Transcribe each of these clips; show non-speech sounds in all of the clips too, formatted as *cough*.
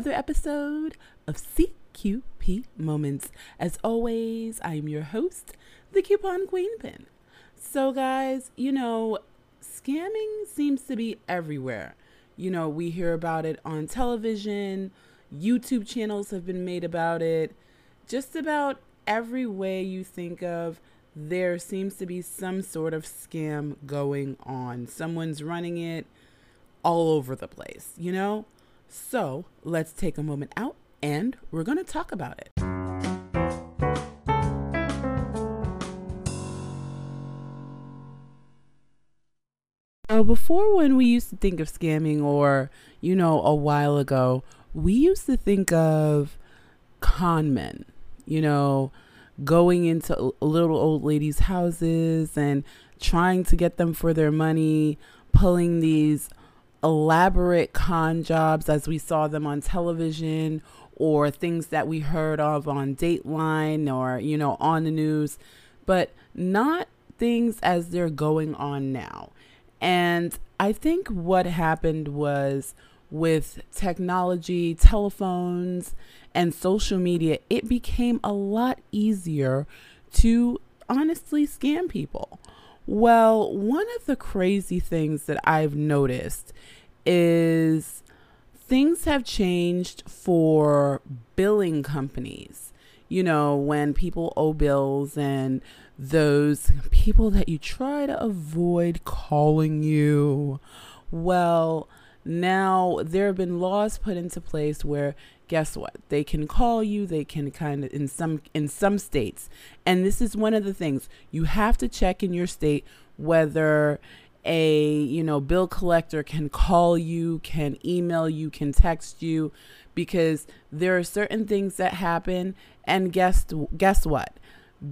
another episode of CQP Moments. As always, I am your host, the Coupon Queen Pin. So, guys, you know, scamming seems to be everywhere. You know, we hear about it on television, YouTube channels have been made about it. Just about every way you think of, there seems to be some sort of scam going on. Someone's running it all over the place, you know? So let's take a moment out and we're going to talk about it. So before when we used to think of scamming or, you know, a while ago, we used to think of con men, you know, going into little old ladies' houses and trying to get them for their money, pulling these elaborate con jobs as we saw them on television or things that we heard of on Dateline or, you know, on the news, but not things as they're going on now. And I think what happened was with technology, telephones, and social media, it became a lot easier to honestly scam people. Well, one of the crazy things that I've noticed is things have changed for billing companies. You know, when people owe bills and those people that you try to avoid calling you. Well, now there have been laws put into place where guess what? They can call you they can kind of in some in some states. And this is one of the things you have to check in your state whether a you know bill collector can call you can email you can text you because there are certain things that happen. And guess guess what?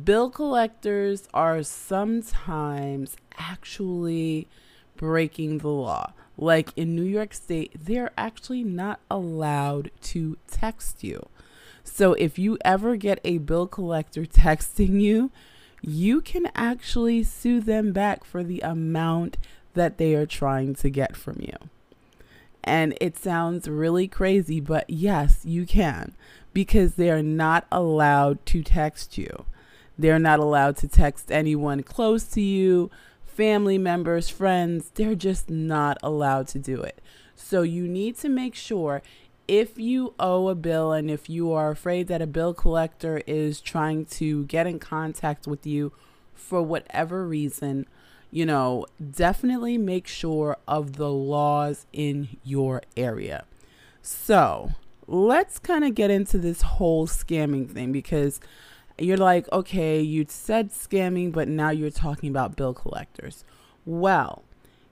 Bill collectors are sometimes actually breaking the law like in New York State, they're actually not allowed to text you. So if you ever get a bill collector *laughs* texting you, you can actually sue them back for the amount that they are trying to get from you. And it sounds really crazy, but yes, you can because they are not allowed to text you. They're not allowed to text anyone close to you, family members, friends, they're just not allowed to do it. So you need to make sure if you owe a bill and if you are afraid that a bill collector is trying to get in contact with you for whatever reason, you know, definitely make sure of the laws in your area. So let's kind of get into this whole scamming thing because you're like, okay, you said scamming, but now you're talking about bill collectors. Well,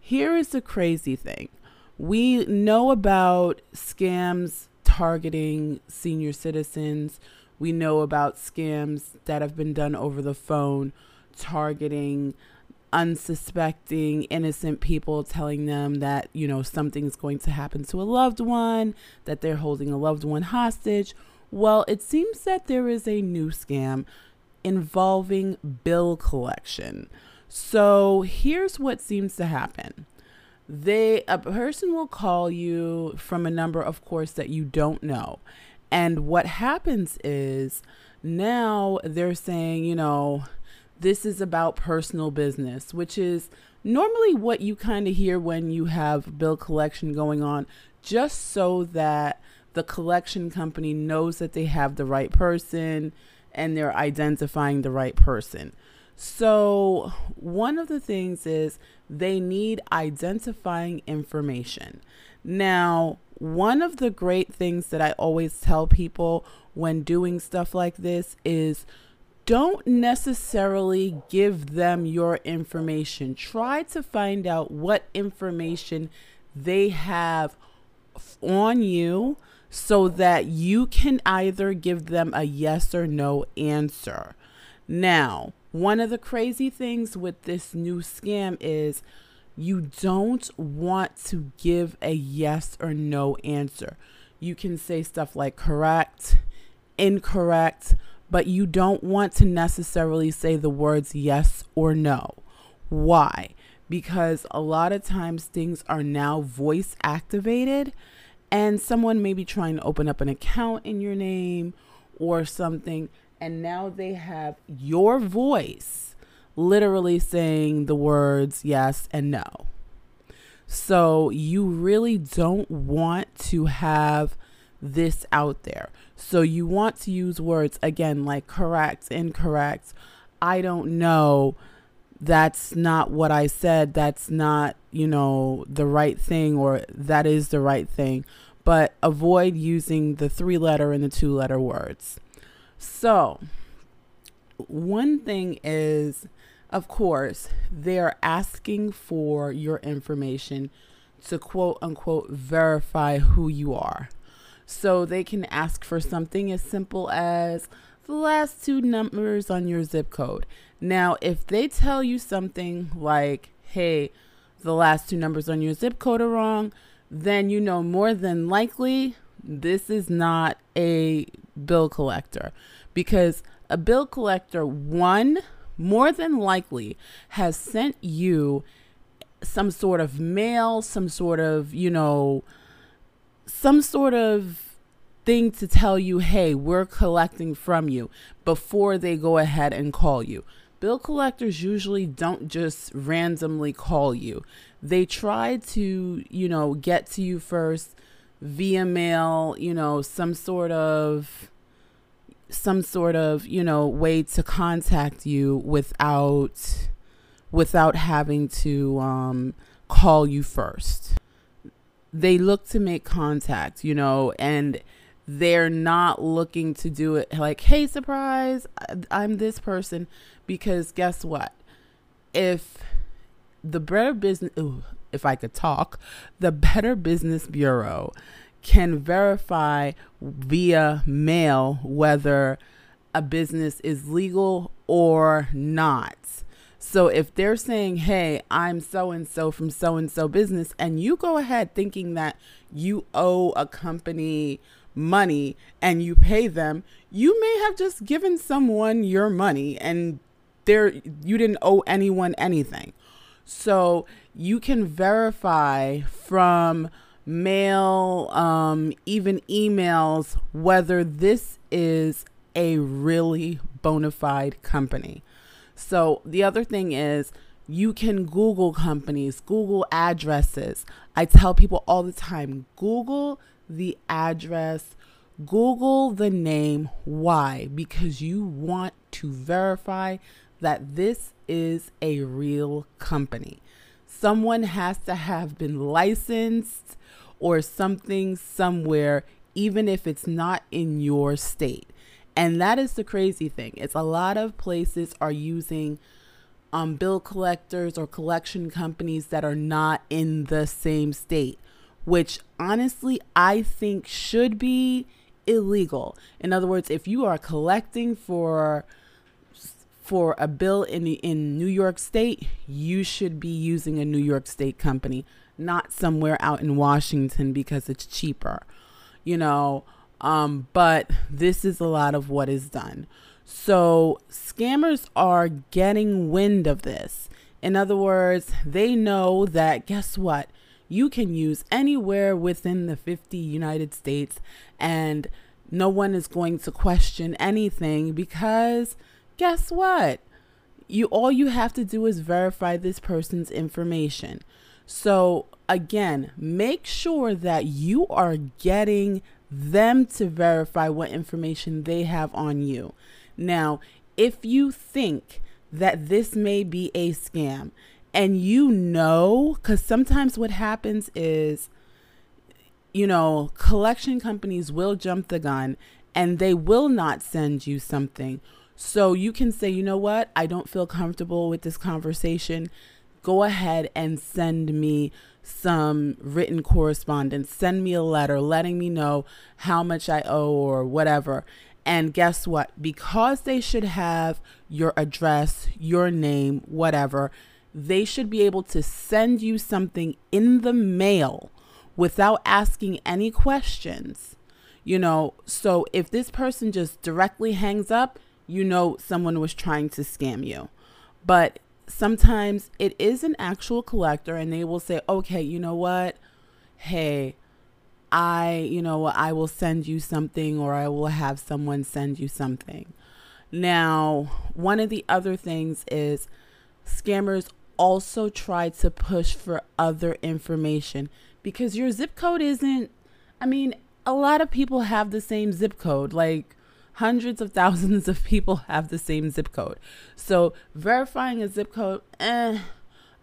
here is the crazy thing we know about scams targeting senior citizens, we know about scams that have been done over the phone targeting unsuspecting innocent people telling them that you know something's going to happen to a loved one that they're holding a loved one hostage well, it seems that there is a new scam involving bill collection. So here's what seems to happen. They a person will call you from a number of course that you don't know. And what happens is now they're saying, you know, this is about personal business, which is normally what you kind of hear when you have bill collection going on, just so that the collection company knows that they have the right person and they're identifying the right person. So, one of the things is they need identifying information. Now, one of the great things that I always tell people when doing stuff like this is don't necessarily give them your information. Try to find out what information they have on you so that you can either give them a yes or no answer. Now, one of the crazy things with this new scam is you don't want to give a yes or no answer. You can say stuff like correct, incorrect, but you don't want to necessarily say the words yes or no. Why? Because a lot of times things are now voice activated and someone may be trying to open up an account in your name or something, and now they have your voice literally saying the words yes and no. So you really don't want to have this out there. So you want to use words again like correct, incorrect, I don't know. That's not what I said. That's not, you know, the right thing or that is the right thing. But avoid using the three letter and the two letter words. So, one thing is, of course, they're asking for your information to quote unquote verify who you are. So they can ask for something as simple as the last two numbers on your zip code. Now, if they tell you something like, hey, the last two numbers on your zip code are wrong, then you know more than likely this is not a bill collector because a bill collector, one, more than likely has sent you some sort of mail, some sort of, you know, some sort of thing to tell you, hey, we're collecting from you before they go ahead and call you. Bill collectors usually don't just randomly call you. They try to, you know, get to you first via mail, you know, some sort of some sort of, you know, way to contact you without without having to um, call you first. They look to make contact, you know, and they're not looking to do it like, hey, surprise, I'm this person. Because guess what? If the Better Business, ooh, if I could talk, the Better Business Bureau can verify via mail whether a business is legal or not. So if they're saying, hey, I'm so and so from so and so business, and you go ahead thinking that you owe a company money and you pay them, you may have just given someone your money and there you didn't owe anyone anything. So you can verify from mail, um, even emails, whether this is a really bona fide company. So the other thing is you can Google companies, Google addresses. I tell people all the time Google the address, Google the name. Why? Because you want to verify that this is a real company. Someone has to have been licensed or something somewhere, even if it's not in your state. And that is the crazy thing. It's a lot of places are using um, bill collectors or collection companies that are not in the same state, which honestly I think should be illegal. In other words, if you are collecting for for a bill in in New York State, you should be using a New York State company, not somewhere out in Washington because it's cheaper. You know, um, but this is a lot of what is done. So scammers are getting wind of this. In other words, they know that guess what? You can use anywhere within the 50 United States and no one is going to question anything because guess what? You all you have to do is verify this person's information. So again, make sure that you are getting them to verify what information they have on you. Now, if you think that this may be a scam and you know, because sometimes what happens is, you know, collection companies will jump the gun and they will not send you something so you can say, you know what? I don't feel comfortable with this conversation. Go ahead and send me some written correspondence. Send me a letter letting me know how much I owe or whatever. And guess what? Because they should have your address, your name, whatever, they should be able to send you something in the mail without asking any questions. You know, so if this person just directly hangs up, you know someone was trying to scam you. But sometimes it is an actual collector and they will say, okay, you know what? Hey, I, you know, I will send you something or I will have someone send you something. Now, one of the other things is scammers also try to push for other information because your zip code isn't, I mean, a lot of people have the same zip code. Like hundreds of thousands of people have the same zip code. So verifying a zip code, eh,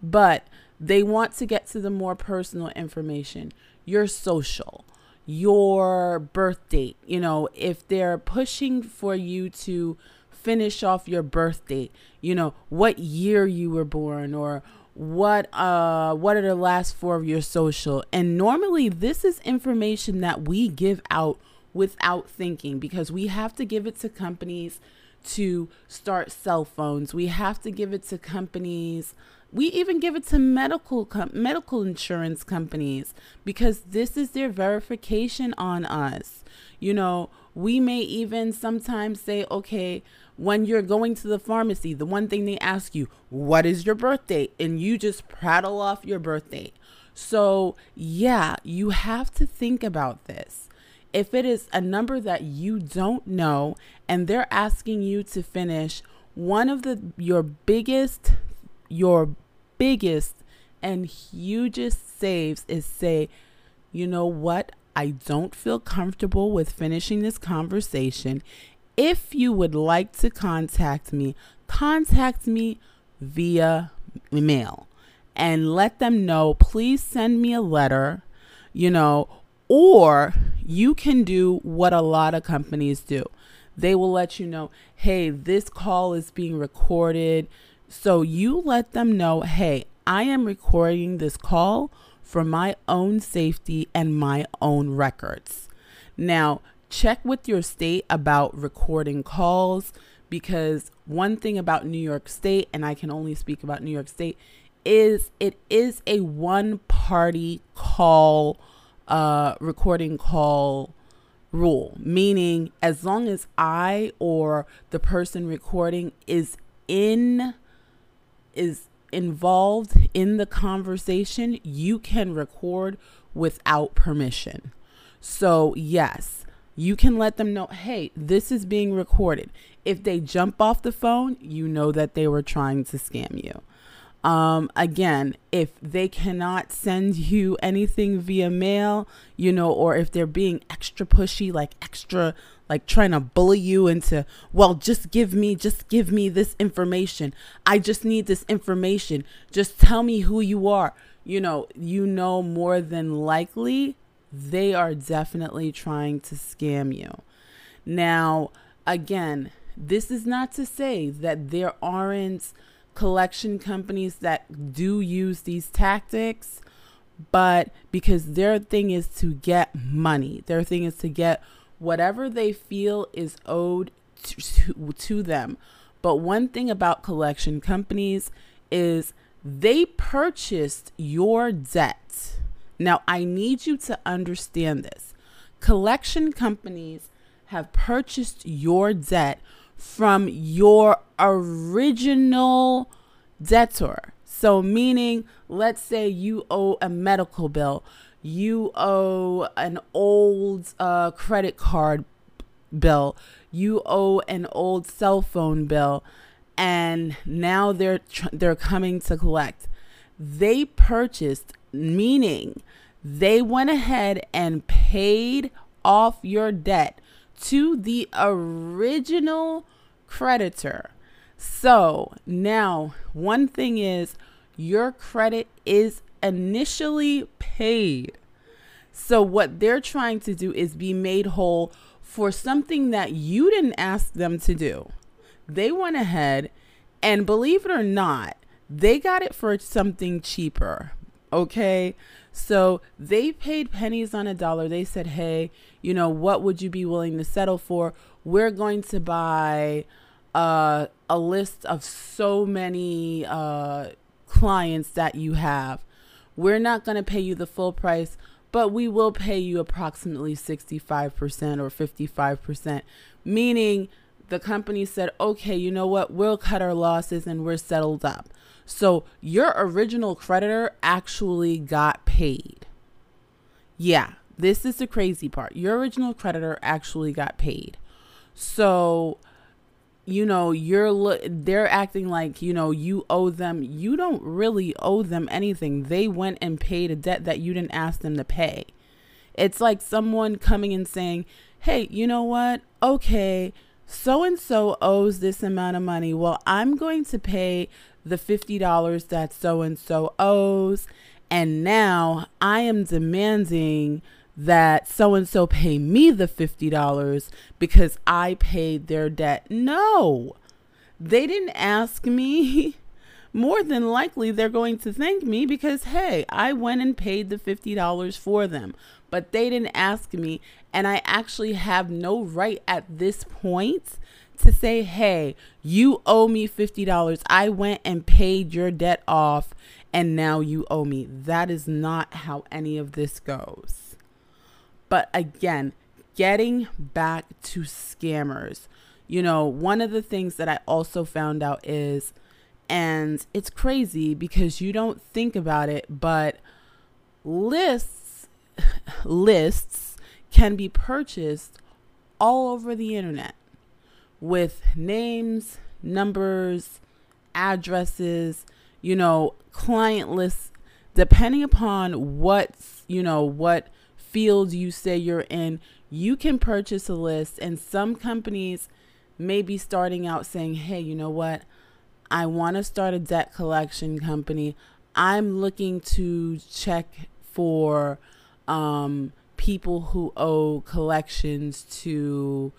but they want to get to the more personal information, your social, your birth date. You know, if they're pushing for you to finish off your birth date, you know, what year you were born or what uh what are the last four of your social. And normally this is information that we give out without thinking because we have to give it to companies to start cell phones. We have to give it to companies. We even give it to medical com- medical insurance companies because this is their verification on us. You know we may even sometimes say okay when you're going to the pharmacy, the one thing they ask you, what is your birthday? And you just prattle off your birthday. So, yeah, you have to think about this. If it is a number that you don't know and they're asking you to finish one of the your biggest your biggest and hugest saves is say, you know what? I don't feel comfortable with finishing this conversation. If you would like to contact me, contact me via mail and let them know, please send me a letter, you know, or you can do what a lot of companies do. They will let you know, hey, this call is being recorded. So you let them know, hey, I am recording this call for my own safety and my own records. Now, check with your state about recording calls because one thing about New York State, and I can only speak about New York State, is it is a one party call, uh, recording call rule, meaning as long as I or the person recording is in, is involved in the conversation, you can record without permission. So, yes, you can let them know, hey, this is being recorded. If they jump off the phone, you know that they were trying to scam you. Um, again, if they cannot send *laughs* you anything via mail, you know, or if they're being extra pushy, like extra, like trying to bully you into, well, just give me, just give me this information. I just need this information. Just tell me who you are. You know, you know more than likely they are definitely trying to scam you. Now, again, this is not to say that there aren't collection companies that do use these tactics, but because their thing is to get money, their thing is to get whatever they feel is owed to, to, them. But one thing about collection companies is they purchased your debt now, I need you to understand this. Collection companies have purchased your debt from your original debtor. So, meaning, let's say you owe a medical bill, you owe an old uh, credit card bill, you owe an old cell phone bill, and now they're tr- they're coming to collect. They purchased meaning they went ahead and paid off your debt to the original creditor. So now, one thing is your credit is initially paid. So, what they're trying to do is be made whole for something that you didn't ask them to do. They went ahead and, believe it or not, they got it for something cheaper Okay. So they paid pennies on a dollar. They said, hey, you know, what would you be willing to settle for? We're going to buy uh, a list of so many uh, clients that you have. We're not going to pay you the full price, but we will pay you approximately 65% or 55%, meaning the company said, okay, you know what? We'll cut our losses and we're settled up. So your original creditor actually got paid. Yeah, this is the crazy part. Your original creditor actually got paid. So, you know, you're lo- they're acting like, you know, you owe them. You don't really owe them anything. They went and paid a debt that you didn't ask them to pay. It's like someone coming and saying, "Hey, you know what? Okay, so and so owes this amount of money. Well, I'm going to pay the $50 that so and so owes, and now I am demanding that so and so pay me the $50 because I paid their debt. No, they didn't ask me. *laughs* More than likely, they're going to thank me because, hey, I went and paid the $50 for them, but they didn't ask me. And I actually have no right at this point to say, hey, you owe me $50. I went and paid your debt off, and now you owe me. That is not how any of this goes. But again, getting back to scammers, you know, one of the things that I also found out is, and it's crazy because you don't think about it, but lists *laughs* lists can be purchased all over the internet with names, numbers, addresses, you know, client lists depending upon what, you know, what field you say you're in, you can purchase a list. And some companies may be starting out saying, hey, you know what? I want to start a debt collection company. I'm looking to check for um, people who owe collections to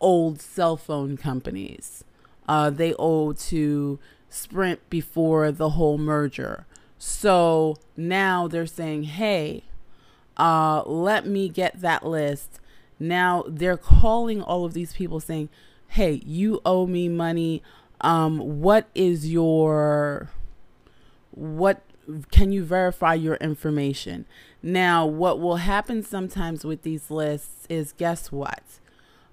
old cell phone companies. Uh, they owe to Sprint before the whole merger. So now they're saying, hey, uh, let me get that list. Now they're calling all of these people saying, hey, you owe me money. Um, what is your, what can you verify your information? Now, what will happen sometimes with these lists is guess what?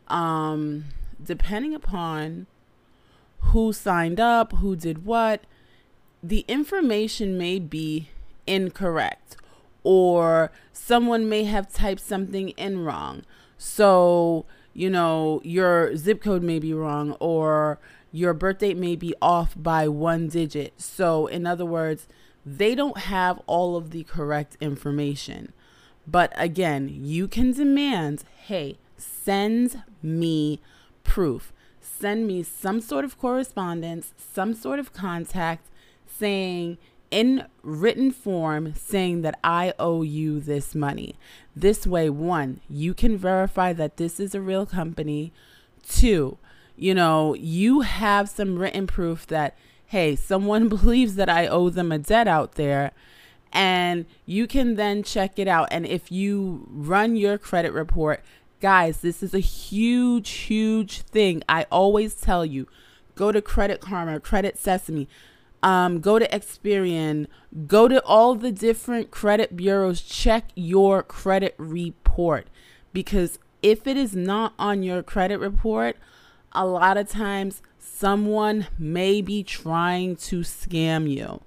Um, depending upon who signed up, who did what, the information may be incorrect or someone may have typed something in wrong. So, you know, your zip code may be wrong or your birth date may be off by one digit. So, in other words, they don't have all of the correct information. But again, you can demand, hey, send me proof. Send me some sort of correspondence, some sort of contact saying, in written form saying that I owe you this money. This way, one, you can verify that this is a real company. Two, you know, you have some written proof that, hey, someone *laughs* believes that I owe them a debt out there. And you can then check it out. And if you run your credit report, guys, this is a huge, huge thing. I always tell you go to Credit Karma, Credit Sesame um, go to Experian, go to all the different credit bureaus, check your credit report. Because if it is not on your credit report, a lot of times someone may be trying to scam you.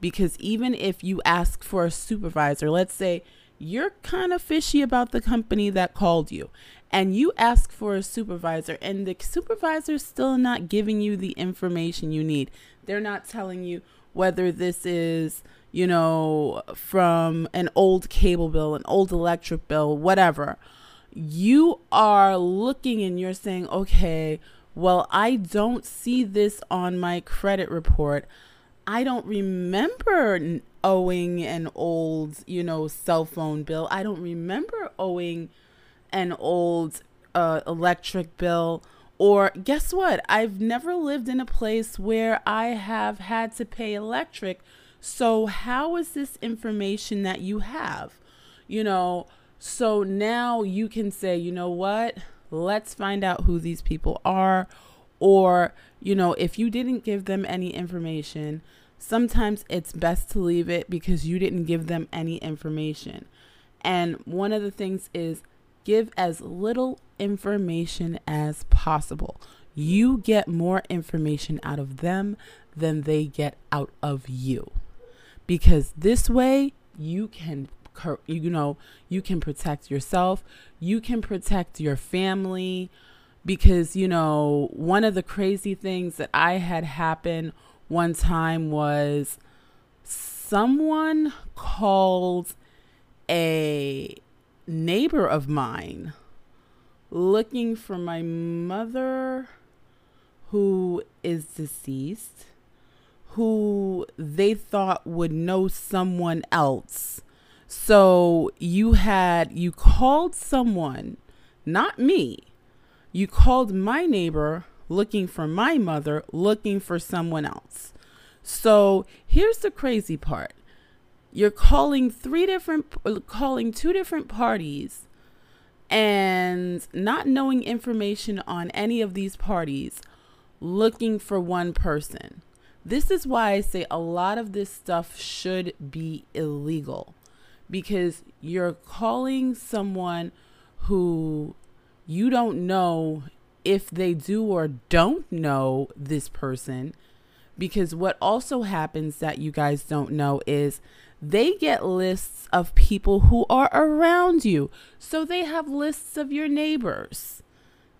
Because even if you ask for a supervisor, let's say you're kind of fishy about the company that called you and you ask for a supervisor and the supervisor is still not giving you the information you need. They're not telling you whether this is you know from an old cable bill an old electric bill whatever. You are looking and you're saying okay well i don't see this on my credit report i don't remember owing an old you know cell phone bill i don't remember owing an old uh, electric bill. Or guess what? I've never lived in a place where I have had to pay electric. So, how is this information that you have? You know, so now you can say, you know what? Let's find out who these people are. Or, you know, if you didn't give them any information, sometimes it's best to leave it because you didn't give them any information. And one of the things is give as little information as possible. You get more information out of them than they get out of you. Because this way, you can you know, you can protect yourself, you can protect your family because, you know, one of the crazy things that I had happen one time was someone called a neighbor of mine looking for my mother who is deceased who they thought would know someone else. So you had, you called someone, not me. You called my neighbor looking for my mother, looking for someone else. So here's the crazy part. You're calling three different, calling two different parties and not knowing information on any of these parties, looking for one person. This is why I say a lot of this stuff should be illegal because you're calling someone who you don't know if they do or don't know this person. Because what also happens that you guys don't know is they get lists of people who are around you. So they have lists of your neighbors.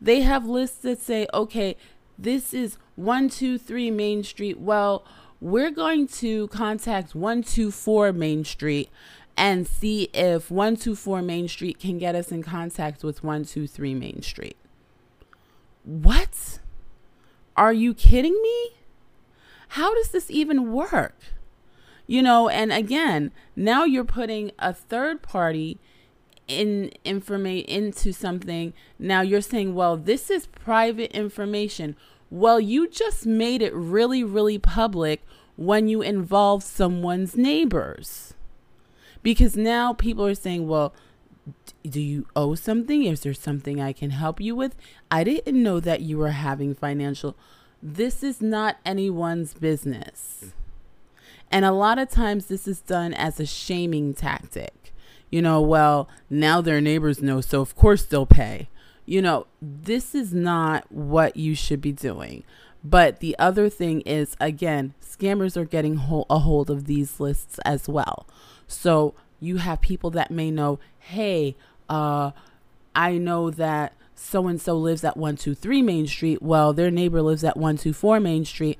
They have lists that say, okay, this is 123 Main Street. Well, we're going to contact 124 Main Street and see if 124 Main Street can get us in contact with 123 Main Street. What? Are you kidding me? How does this even work? You know, and again, now you're putting a third party in information into something. Now you're saying, well, this is private information. Well, you just made it really, really public when you involve someone's neighbors. Because now people are saying, well, do you owe something? Is there something I can help you with? I didn't know that you were having financial. This is not anyone's business. And a lot of times this is done as a shaming tactic. You know, well, now their neighbors know, so of course they'll pay you know, this is not what you should be doing. But the other thing is, again, scammers are getting a hold of these lists as well. So you have people that may know, hey, uh, I know that so and so lives at 123 Main Street. Well, their neighbor lives at 124 Main Street.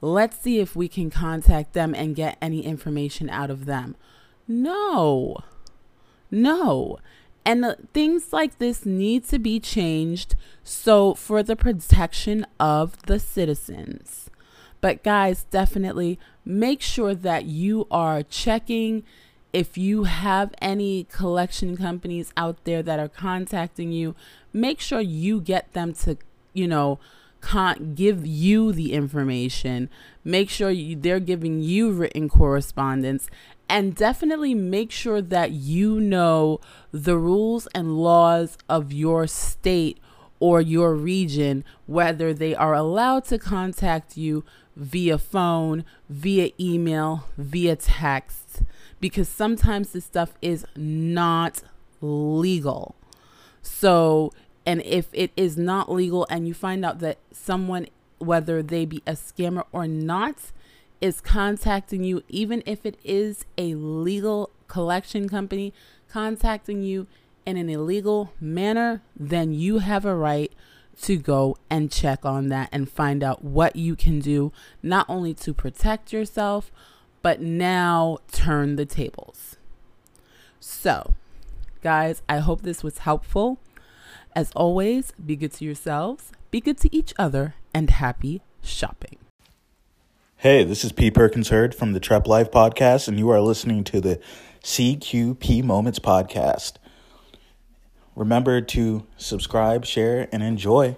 Let's see if we can contact them and get any information out of them. No, no. And uh, things like this need to be changed so for the protection of the citizens. But guys, definitely make sure that you are checking if you have any collection companies out there that are contacting you, make sure you get them to, you know, can't give you the information. Make sure you, they're giving you written correspondence and definitely make sure that you know the rules and laws of your state or your region, whether they are allowed to contact you via phone, via email, via text, because sometimes this stuff is not legal. So, and if it is not legal and you find out that someone, whether they be a scammer or not, is contacting you, even if it is a legal collection company contacting you in an illegal manner, then you have a right to go and check on that and find out what you can do, not only to protect yourself, but now turn the tables. So, guys, I hope this was helpful. As always, be good to yourselves, be good to each other, and happy shopping. Hey, this is P. Perkins Heard from the Trep Life Podcast, and you are listening to the CQP Moments Podcast. Remember to subscribe, share, and enjoy.